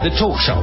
The Talk Shop.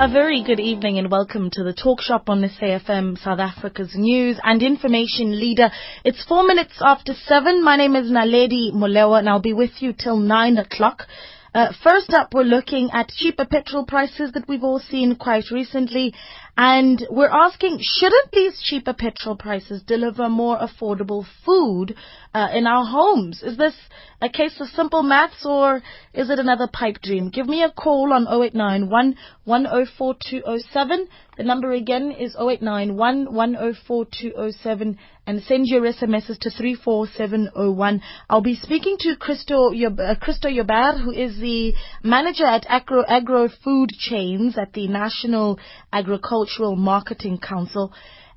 A very good evening and welcome to the talk shop on the SAFM, South Africa's news and information leader. It's four minutes after seven. My name is Naledi Moleo and I'll be with you till nine o'clock. Uh, first up, we're looking at cheaper petrol prices that we've all seen quite recently. And we're asking, shouldn't these cheaper petrol prices deliver more affordable food uh, in our homes? Is this a case of simple maths or is it another pipe dream? Give me a call on 0891 104207. The number again is 0891 104207 and send your SMSs to 34701. I'll be speaking to Christo, uh, Christo Joubert, who is the manager at Agro, Agro Food Chains at the National Agricultural Marketing Council.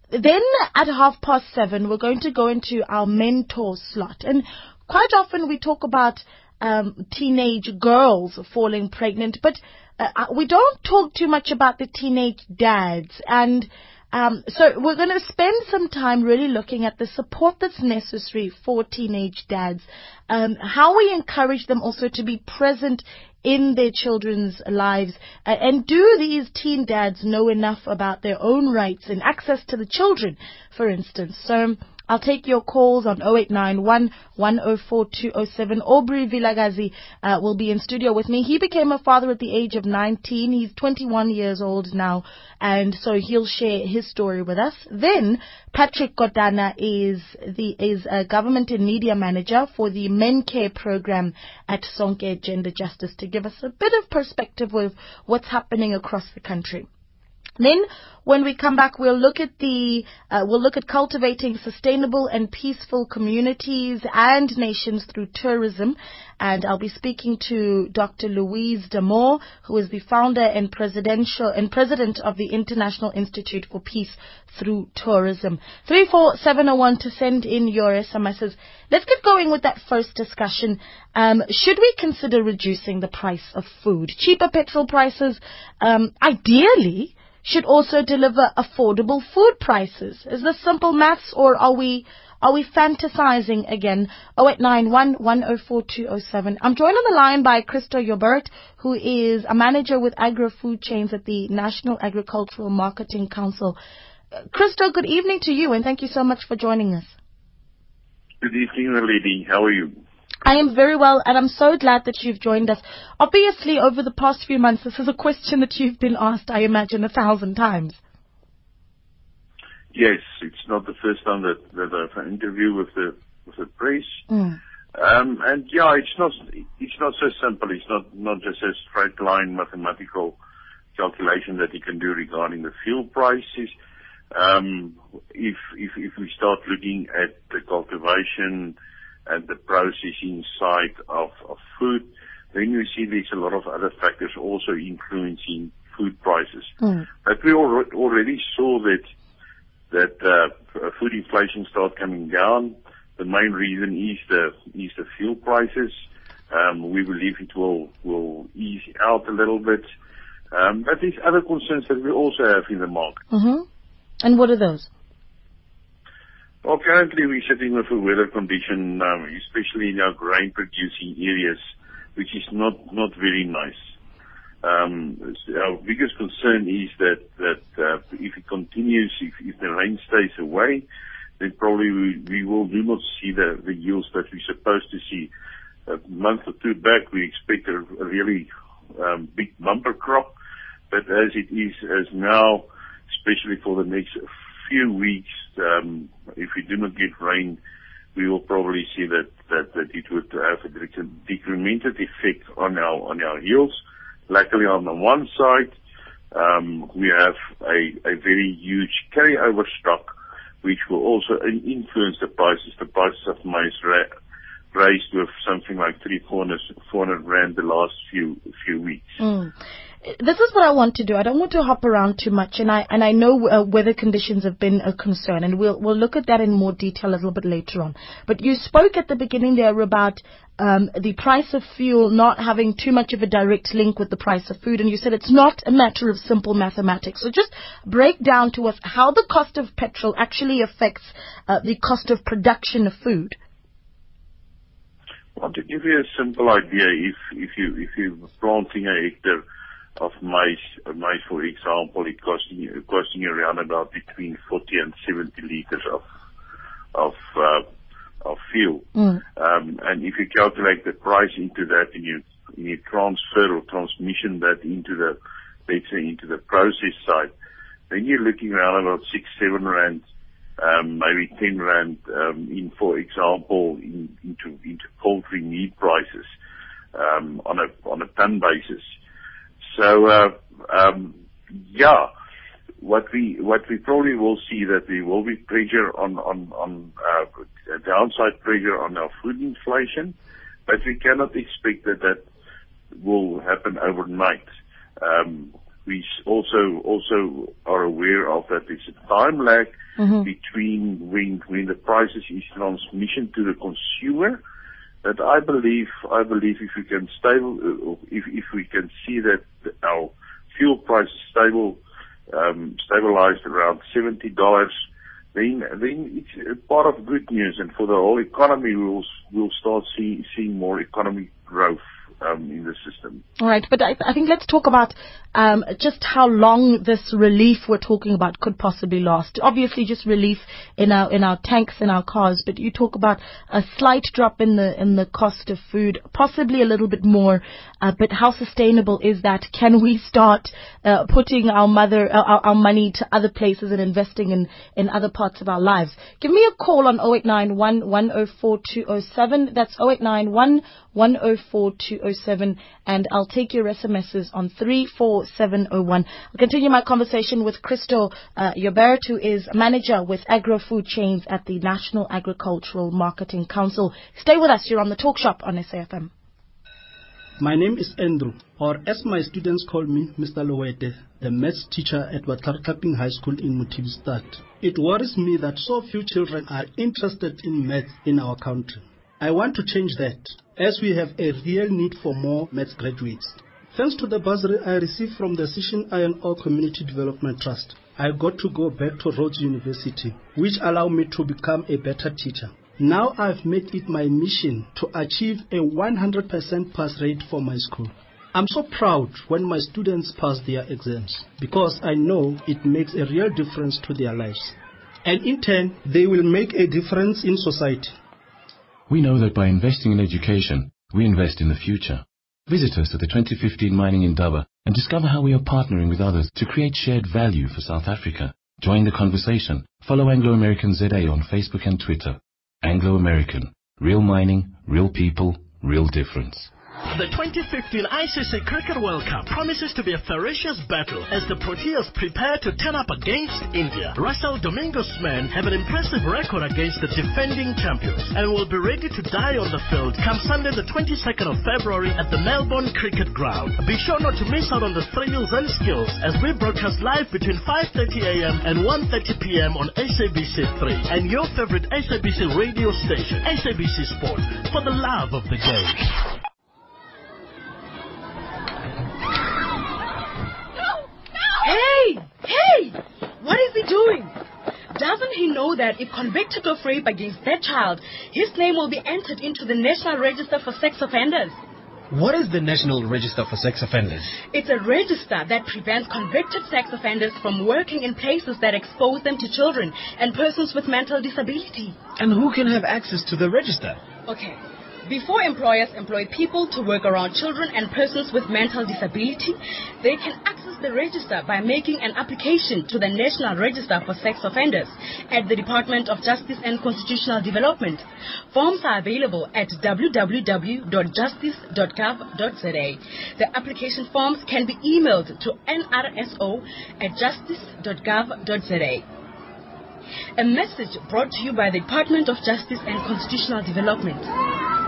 Then at half past seven, we're going to go into our mentor slot. And quite often we talk about um, teenage girls falling pregnant, but uh, uh we don't talk too much about the teenage dads. And um, so we're going to spend some time really looking at the support that's necessary for teenage dads, um, how we encourage them also to be present in their children's lives, uh, and do these teen dads know enough about their own rights and access to the children, for instance? So I'll take your calls on 0891 104207. Aubrey Vilakazi uh, will be in studio with me. He became a father at the age of 19. He's 21 years old now, and so he'll share his story with us. Then Patrick Godana is the is a government and media manager for the Men Care program at Sonke Gender Justice to give us a bit of perspective of what's happening across the country. Then, when we come back, we'll look at the uh, we'll look at cultivating sustainable and peaceful communities and nations through tourism, and I'll be speaking to Dr. Louis D'Amore, who is the founder and presidential and president of the International Institute for Peace through Tourism. Three four seven zero oh one to send in your SMSs. Let's get going with that first discussion. Um, should we consider reducing the price of food? Cheaper petrol prices, um, ideally should also deliver affordable food prices. Is this simple maths or are we are we fantasizing again? 0891 104207. I'm joined on the line by Christo Joubert, who is a manager with agro food chains at the National Agricultural Marketing Council. Uh, Christo, good evening to you and thank you so much for joining us. Good evening, lady. How are you? I am very well, and I'm so glad that you've joined us. Obviously, over the past few months, this is a question that you've been asked, I imagine, a thousand times. Yes, it's not the first time that, that I've had an interview with the with the press. Mm. Um, and yeah, it's not it's not so simple. It's not not just a straight line mathematical calculation that you can do regarding the fuel prices. Um, if if if we start looking at the cultivation and the processing side of, of food, then you see there's a lot of other factors also influencing food prices. Mm. But we already saw that that uh, food inflation start coming down. The main reason is the is the fuel prices. Um, we believe it will will ease out a little bit. Um, but there's other concerns that we also have in the market. Mm-hmm. And what are those? Well, currently we're sitting with a weather condition, um, especially in our grain producing areas, which is not, not very nice. Um, our biggest concern is that, that, uh, if it continues, if, if the rain stays away, then probably we, we will do not see the, the yields that we're supposed to see. A month or two back, we expect a, a really, um, big bumper crop, but as it is, as now, especially for the next few weeks, um, if we do not get rain, we will probably see that that that it would have a decremented effect on our on our yields. Luckily, on the one side, um, we have a a very huge carryover stock, which will also influence the prices. The prices of maize raised with something like three, 400 rand the last few few weeks. Mm this is what I want to do. I don't want to hop around too much, and I and I know uh, weather conditions have been a concern, and we'll we'll look at that in more detail a little bit later on. But you spoke at the beginning there about um, the price of fuel not having too much of a direct link with the price of food, and you said it's not a matter of simple mathematics. So just break down to us how the cost of petrol actually affects uh, the cost of production of food. Well, to give you a simple idea. If if you if you're planting a hectare of maize, uh, maize for example, it costing costing you around about between 40 and 70 liters of of uh, of fuel. Mm. Um, and if you calculate the price into that and you, and you transfer or transmission that into the, let's say, into the process side, then you're looking around about six, seven rand, um, maybe 10 rand, um, in, for example, in, into, into poultry meat prices, um, on a, on a ton basis. So, uh, um, yeah, what we what we probably will see that there will be pressure on on on uh, downside pressure on our food inflation, but we cannot expect that that will happen overnight. Um, we also also are aware of that there's a time lag Mhm. between when when the prices is transmission to the consumer. But I believe I believe if we can stable uh, if if we can see that our fuel price stable um, stabilized around seventy dollars, then then it's part of good news, and for the whole economy, we'll we'll start see, seeing more economic growth um, in the system. All right, but I, I think let's talk about um, just how long this relief we're talking about could possibly last. Obviously, just relief in our in our tanks in our cars, but you talk about a slight drop in the in the cost of food, possibly a little bit more. Uh, but how sustainable is that? Can we start uh, putting our mother uh, our, our money to other places and investing in in other parts of our lives? Give me a call on 0891 104 207. That's 0891 104 207, and I'll take your SMSs on 34701. I'll continue my conversation with Christo uh, who is manager with Agro Food Chains at the National Agricultural Marketing Council. Stay with us. You're on the Talk Shop on SAFM. My name is Andrew, or as my students call me, Mr. Lowete, the maths teacher at Watarkaping High School in Mothibistad. It worries me that so few children are interested in maths in our country. I want to change that, as we have a real need for more maths graduates. Thanks to the bursary I received from the Sishen Iron Ore Community Development Trust, I got to go back to Rhodes University, which allowed me to become a better teacher. Now I've made it my mission to achieve a 100% pass rate for my school. I'm so proud when my students pass their exams because I know it makes a real difference to their lives. And in turn, they will make a difference in society. We know that by investing in education, we invest in the future. Visit us at the 2015 Mining Indaba and discover how we are partnering with others to create shared value for South Africa. Join the conversation. Follow Anglo American ZA on Facebook and Twitter. Anglo American. Real mining, real people, real difference. The 2015 ICC Cricket World Cup promises to be a ferocious battle as the Proteas prepare to turn up against India. Russell Domingo's men have an impressive record against the defending champions and will be ready to die on the field come Sunday the 22nd of February at the Melbourne Cricket Ground. Be sure not to miss out on the thrills and skills as we broadcast live between 5.30am and 1.30pm on SABC3 and your favorite SABC radio station, SABC Sport, for the love of the game. Hey! Hey! What is he doing? Doesn't he know that if convicted of rape against that child, his name will be entered into the National Register for Sex Offenders? What is the National Register for Sex Offenders? It's a register that prevents convicted sex offenders from working in places that expose them to children and persons with mental disability. And who can have access to the register? Okay. Before employers employ people to work around children and persons with mental disability, they can access the register by making an application to the National Register for Sex Offenders at the Department of Justice and Constitutional Development. Forms are available at www.justice.gov.za. The application forms can be emailed to nrso at justice.gov.za. A message brought to you by the Department of Justice and Constitutional Development.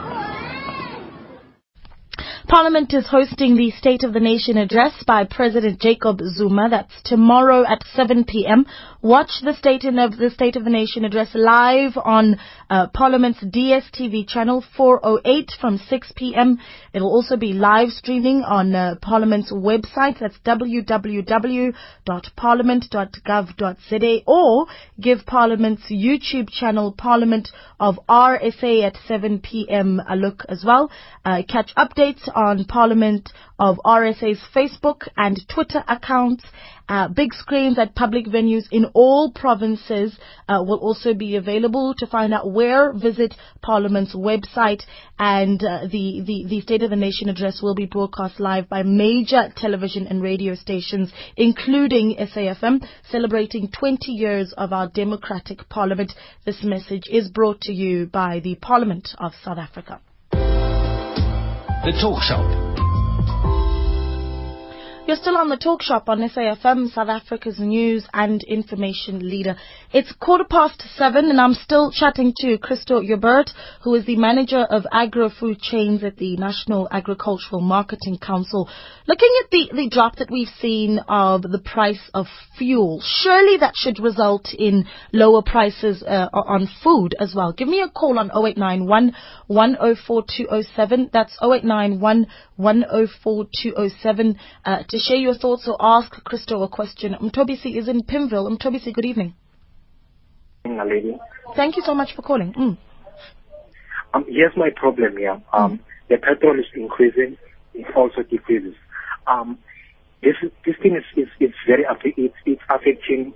Parliament is hosting the State of the Nation address by President Jacob Zuma. That's tomorrow at 7 p.m. Watch the State of the State of the Nation address live on uh, Parliament's DSTV channel 408 from 6 p.m. It'll also be live streaming on uh, Parliament's website. That's www.parliament.gov.za or give Parliament's YouTube channel Parliament of RSA at 7 p.m. a look as well. Uh, catch updates on Parliament of RSA's Facebook and Twitter accounts. Uh, big screens at public venues in all provinces uh, will also be available. To find out where, visit Parliament's website. And uh, the, the, the State of the Nation address will be broadcast live by major television and radio stations, including SAFM, celebrating 20 years of our democratic parliament. This message is brought to you by the Parliament of South Africa. The Talk Shop. You're still on the talk shop on SAFM, South Africa's news and information leader. It's quarter past seven and I'm still chatting to Christo Joubert, who is the manager of agro-food chains at the National Agricultural Marketing Council. Looking at the, the drop that we've seen of the price of fuel, surely that should result in lower prices uh, on food as well. Give me a call on 0891 104207. That's 0891 104207 uh, to share your thoughts or ask Christo a question. Mtobisi is in Pimville. Mtobisi, good evening. Lady. Thank you so much for calling. Mm. Um, here's my problem here. Um, mm. The petrol is increasing, it also decreases. Um, this this thing is is, is very it's, it's affecting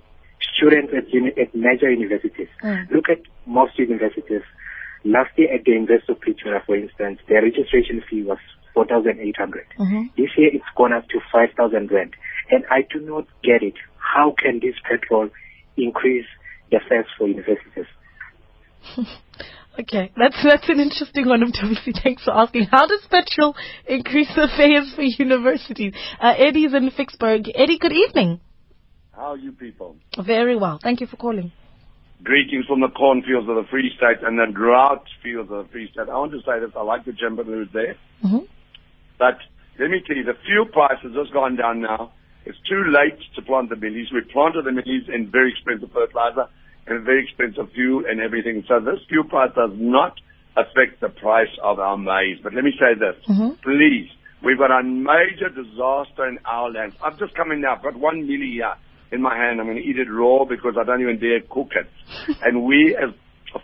students at, uni, at major universities. Mm. Look at most universities. Last year at the University of Pretoria, for instance, the registration fee was 4,800. Mm-hmm. This year it's gone up to 5,000 rand. And I do not get it. How can this petrol increase the fares for universities? okay, that's that's an interesting one, obviously. Thanks for asking. How does petrol increase the fares for universities? Uh, Eddie's in Vicksburg. Eddie, good evening. How are you people? Very well. Thank you for calling. Greetings from the cornfields of the Free State and the drought fields of the Free State. I want to say this. I like the gentleman who's there. Mm-hmm. But let me tell you, the fuel price has just gone down now. It's too late to plant the mielies. We planted the mielies in very expensive fertilizer and very expensive fuel and everything. So this fuel price does not affect the price of our maize. But let me say this, mm-hmm. please. We've got a major disaster in our land. I've just come in now. I've got one mielie here in my hand. I'm going to eat it raw because I don't even dare cook it. and we as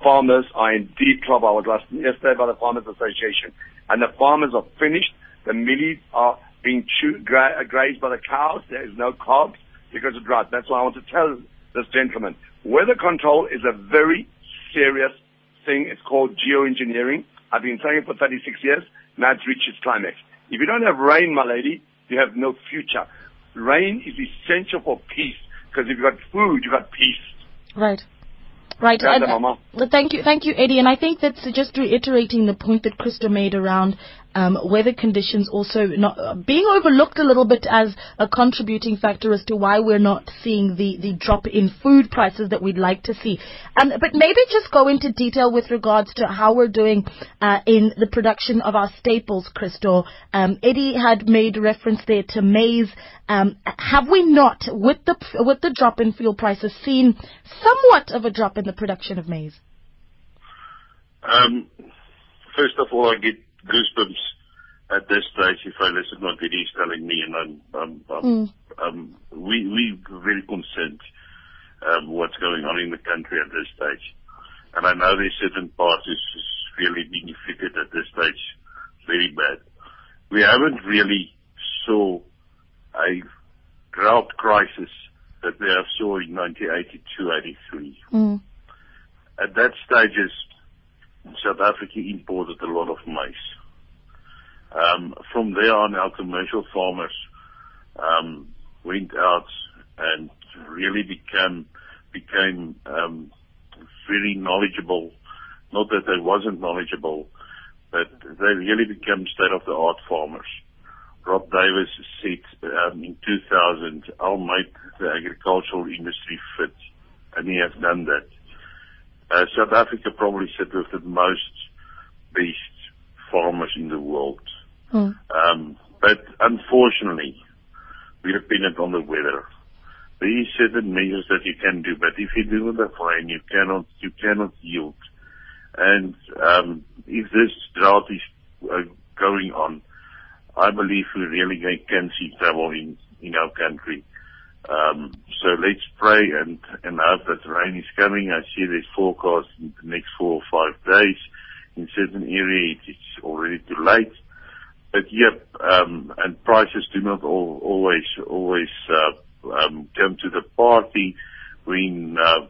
farmers are in deep trouble. I was last yesterday by the Farmers Association, and the farmers are finished. The mielies are being chewed, gra- grazed by the cows. There is no cobs because of drought. That's why I want to tell this gentleman. Weather control is a very serious thing. It's called geoengineering. I've been saying it for 36 years. Now it's reached its climax. If you don't have rain, my lady, you have no future. Rain is essential for peace because if you've got food, you've got peace. Right. Right. Uh, thank you, thank you, Eddie. And I think that's just reiterating the point that Christo made around um, weather conditions also not uh, being overlooked a little bit as a contributing factor as to why we're not seeing the, the drop in food prices that we'd like to see. Um, but maybe just go into detail with regards to how we're doing uh, in the production of our staples, Christo. Um, Eddie had made reference there to maize. Um, have we not, with the with the drop in fuel prices, seen somewhat of a drop in the production of maize? Um, first of all, I get goosebumps at this stage if I listen what Eddie is telling me, and I'm, I'm, I'm mm. um, we we very concerned um, what's going on in the country at this stage, and I know there's certain parts is really being affected at this stage very bad. We haven't really saw a drought crisis that we have saw in 1982, 83. Mm. At that stages, South Africa imported a lot of maize. Um, from there on, our commercial farmers um, went out and really became became um, very knowledgeable. Not that they wasn't knowledgeable, but they really became state-of-the-art farmers. Rob Davis said um, in 2000, I'll make the agricultural industry fit, and he has done that. Uh, South Africa probably sit with the most best farmers in the world. Mm. Um, but unfortunately, we're dependent on the weather. There is certain measures that you can do, but if you do with the rain, you cannot you cannot yield. And um, if this drought is uh, going on, I believe we really can see trouble in in our country. Um, so let's pray and, and hope that rain is coming. I see there's forecast in the next four or five days. In certain areas it's already too late. But yep, um, and prices do not all, always, always, uh, um, come to the party when, uh,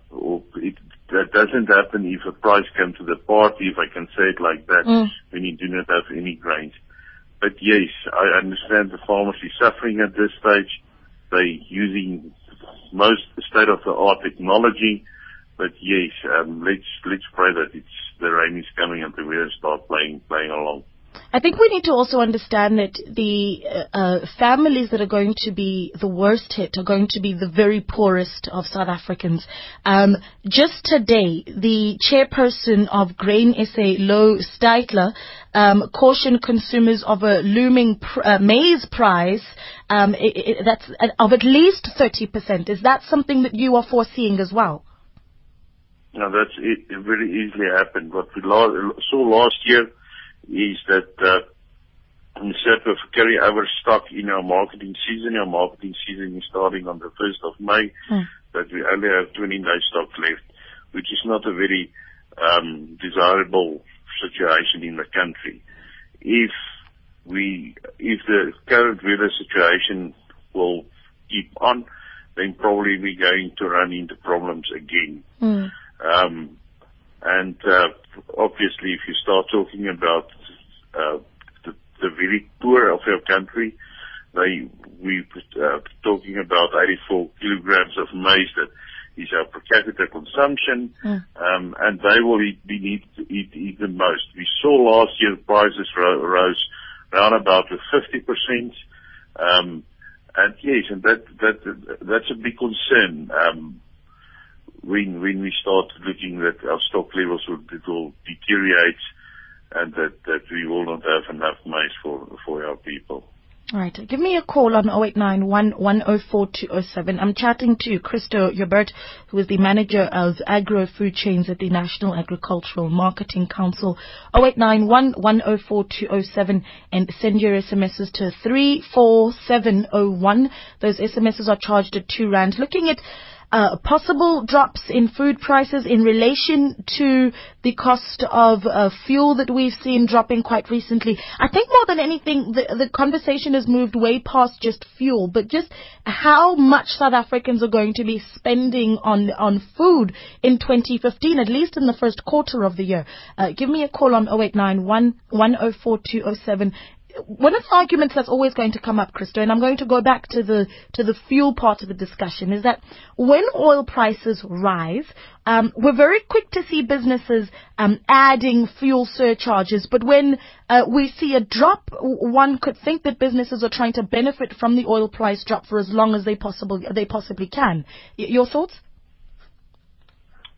it, that doesn't happen if a price comes to the party, if I can say it like that, Mm. when you do not have any grains. But yes, I understand the farmers is suffering at this stage. They're using most state-of-the-art technology. But yes, um, let's let's pray that it's the rain is coming and the weather start playing playing along. I think we need to also understand that the uh, uh, families that are going to be the worst hit are going to be the very poorest of South Africans. Um, just today, the chairperson of Grain SA, Louw Steytler, um, cautioned consumers of a looming pr- uh, maize price um, i i that's uh, of at least 30%. Is that something that you are foreseeing as well? Now that's it, it very easily happened. What we la- saw last year is that uh, instead of carry over stock in our marketing season, our marketing season is starting on the 1st of May, Mm. that we only have 20 days stock left, which is not a very um, desirable situation in the country. If we, if the current weather situation will keep on, then probably we're going to run into problems again. Mm. Um, and uh, obviously, if you start talking about uh, the, the very poor of our country, they we uh, talking about 84 kilograms of maize that is our per capita consumption, Mm. um, and they will eat, be need to eat, eat the most. We saw last year prices ro- rose around about with 50 percent. Um, and yes, and that that that's a big concern. Um, when when we start looking that our stock levels will, will deteriorate and that, that we will not have enough maize for for our people. All right. Give me a call on 0891 104207. I'm chatting to Christo Joubert, who is the manager of agro food chains at the National Agricultural Marketing Council. 0891 104207 and send your SMSs to 34701. Those SMSs are charged at 2 Rand. Looking at uh, possible drops in food prices in relation to the cost of uh, fuel that we've seen dropping quite recently. I think more than anything, the, the conversation has moved way past just fuel, but just how much South Africans are going to be spending on on food in 2015, at least in the first quarter of the year. Uh, give me a call on 0891 104207 one of the arguments that's always going to come up, Christo, and I'm going to go back to the to the fuel part of the discussion, is that when oil prices rise, um, we're very quick to see businesses um, adding fuel surcharges, but when uh, we see a drop, one could think that businesses are trying to benefit from the oil price drop for as long as they possible they possibly can. Y- your thoughts?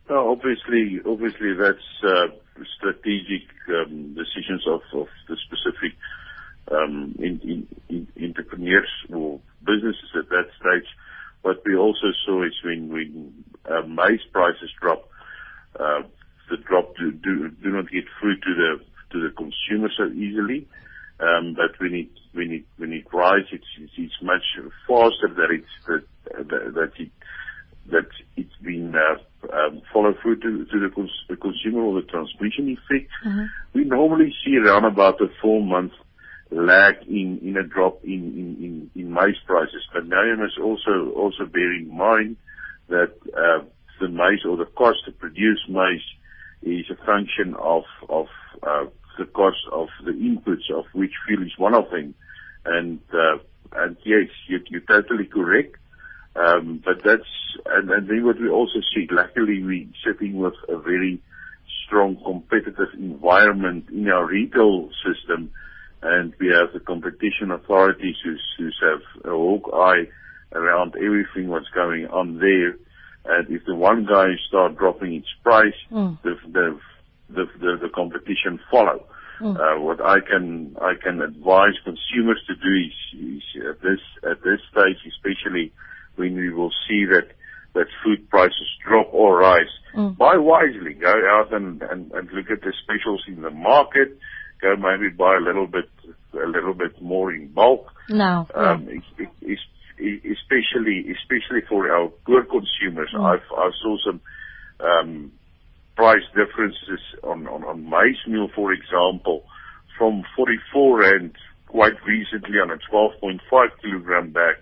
Well, obviously, obviously that's uh, strategic um, decisions of, of the specific um, in, in, in entrepreneurs or businesses at that stage. What we also saw is when when uh, maize prices drop, uh, the drop do, do do not get through to the to the consumer so easily. Um, but when it when it when it rises, it's, it's, it's much faster that it's that that, that it that it's been uh, um, followed through to, to the, cons- the consumer or the transmission effect. We normally see around about a four month lag in, in a drop in, in, in, in maize prices. But now you must also, also bear in mind that, uh, the maize or the cost to produce maize is a function of, of, uh, the cost of the inputs of which fuel is one of them. And, uh, and yes, you, you're totally correct. Um, but that's, and, and then what we also see, luckily we're sitting with a very strong competitive environment in our retail system and we have the competition authorities who, who have a hawk eye around everything what's going on there. And if the one guy start dropping its price, Mm. the, the, the, the, the competition follow. Mm. Uh, what I can I can advise consumers to do is, is at this at this stage, especially when we will see that that food prices drop or rise, mm. buy wisely. Go out and, and, and look at the specials in the market. Go maybe buy a little bit a little bit more in bulk. No. Um, yeah. it, it, especially especially for our poor consumers. Mm. I've I saw some um, price differences on, on, on maize meal, for example, from 44 rand quite recently on a 12.5 kilogram bag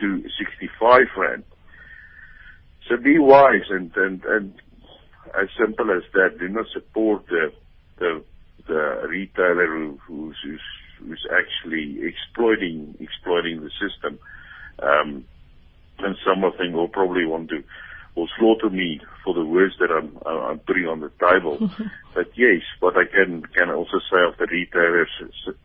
to 65 rand. So be wise and, and, and as simple as that, do not support the, the, the retailer who, who's, who's, who's actually exploiting, exploiting the system. Um, and some of them will probably want to will slaughter me for the words that I'm I'm putting on the table. but yes, what I can can also say of the retailers,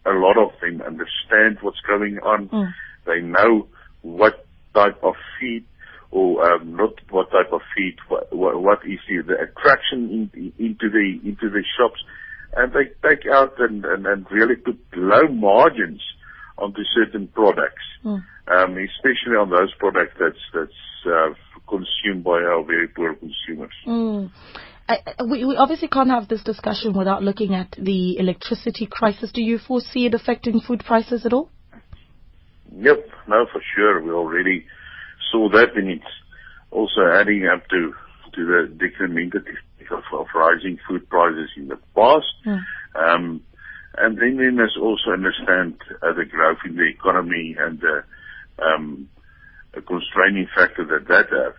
a lot of them understand what's going on. Mm. They know what type of feed or um, not what type of feed, what, what is the, the attraction in, into the into the shops, and they take out and, and, and really put low margins onto certain products, mm. um, especially on those products that's that's uh, consumed by our very poor consumers. Mm. I, we, we obviously can't have this discussion without looking at the electricity crisis. Do you foresee it affecting food prices at all? Yep, no, for sure. We already saw that, and it's also adding up to to the decremented of, of rising food prices in the past. Mm. Um, and then we must also understand uh, the growth in the economy and the um, a constraining factor that that has.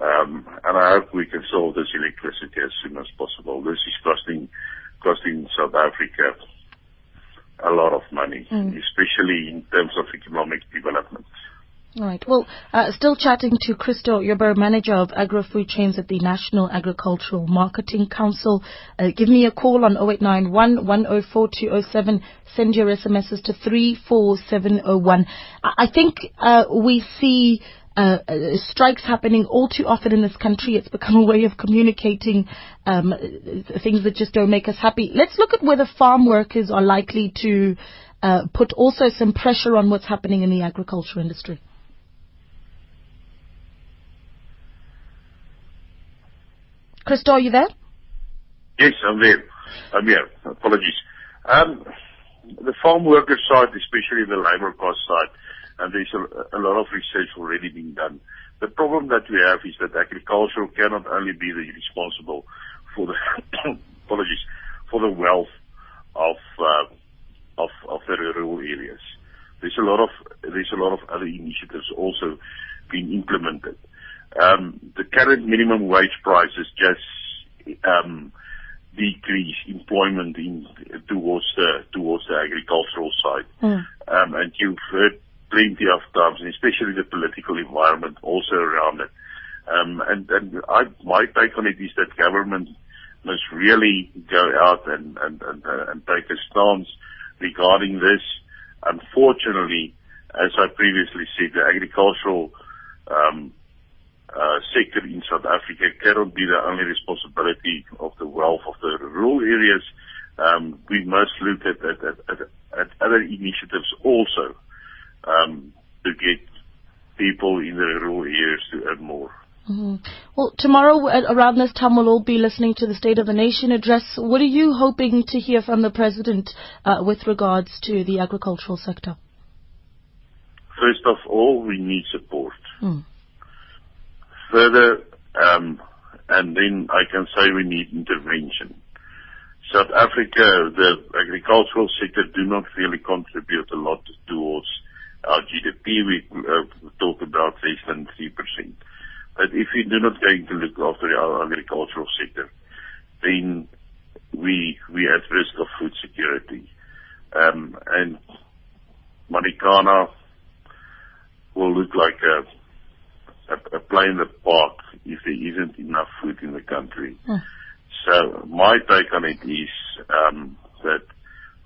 Um, and I hope we can solve this electricity as soon as possible. This is costing costing South Africa a lot of money, mm. especially in terms of economic development. Right. Well, uh, still chatting to Christo Joubert, manager of agri-food chains at the National Agricultural Marketing Council. Uh, give me a call on 0891 104 207. Send your SMSs to 34701. I think uh, we see uh, uh, strikes happening all too often in this country. It's become a way of communicating um, things that just don't make us happy. Let's look at whether farm workers are likely to uh, put also some pressure on what's happening in the agriculture industry. Christo, are you there? Yes, I'm there. I'm here. Apologies. Um, the farm worker side, especially the labor cost side, and there's a, a lot of research already being done. The problem that we have is that agriculture cannot only be responsible for the apologies for the wealth of uh, of of the rural areas. There's a lot of there's a lot of other initiatives also being implemented. Um, the current minimum wage prices just um, decrease employment in towards the towards the agricultural side. Mm. Um, and you've heard plenty of times, and especially the political environment also around it. Um, and and I, my take on it is that government must really go out and and and, uh, and take a stance regarding this. Unfortunately, as I previously said, the agricultural um, uh, sector in South Africa cannot be the only responsibility of the wealth of the rural areas. Um, we must look at, at, at, at, other initiatives also um, to get people in the rural areas to earn more. Mm-hmm. Well, tomorrow around this time we'll all be listening to the State of the Nation address. What are you hoping to hear from the President uh, with regards to the agricultural sector? First of all, we need support. Mm further, um, and then I can say we need intervention. South Africa, the agricultural sector do not really contribute a lot towards our GDP. We uh, talk about less than 3%. But if we do not going to look after our agricultural sector, then we we at risk of food security. Um, and Marikana will look like a a, a play in the park if there isn't enough food in the country. Hmm. So my take on it is um, that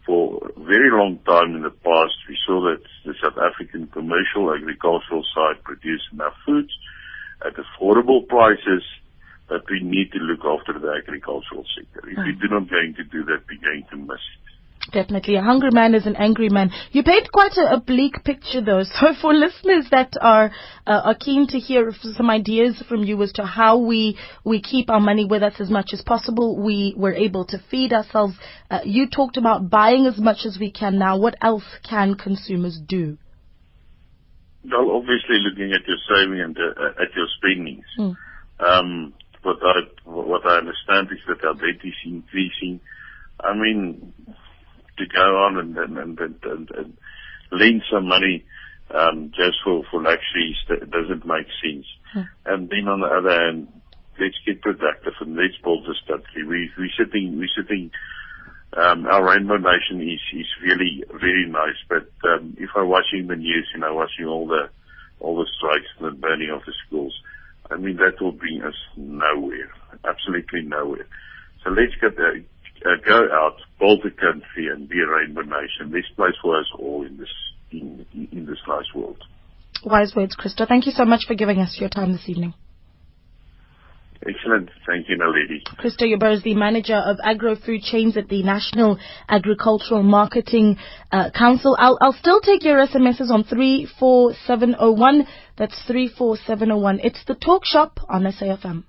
for a very long time in the past, we saw that the South African commercial agricultural side produced enough food at affordable prices, but we need to look after the agricultural sector. If we're not going to do that, we're going to miss it. Definitely. A hungry man is an angry man. You paint quite a, a bleak picture though. So for listeners that are, uh, are keen to hear some ideas from you as to how we, we keep our money with us as much as possible, we were able to feed ourselves. Uh, you talked about buying as much as we can now. What else can consumers do? Well, obviously looking at your saving and uh, at your spendings. Mm. Um, what I, what I understand is that our debt is increasing. I mean, to go on and and and, and, and, and lend some money um, just for for luxuries that doesn't make sense. Hmm. And then on the other hand, let's get productive and let's build this country. We we sitting we sitting. Um, our rainbow nation is is really really nice, but um, if I'm watching the news, you know, watching all the all the strikes and the burning of the schools, I mean that will bring us nowhere, absolutely nowhere. So let's get there uh, go out, build the country, and be a rainbow nation. This place for us all in this in, in this nice world. Wise words, Christo. Thank you so much for giving us your time this evening. Excellent. Thank you, Naledi. Christo Joubert is the manager of agro food chains at the National Agricultural Marketing uh, Council. I'll, I'll still take your SMSs on 34701. That's 34701. It's the talk shop on SAFM.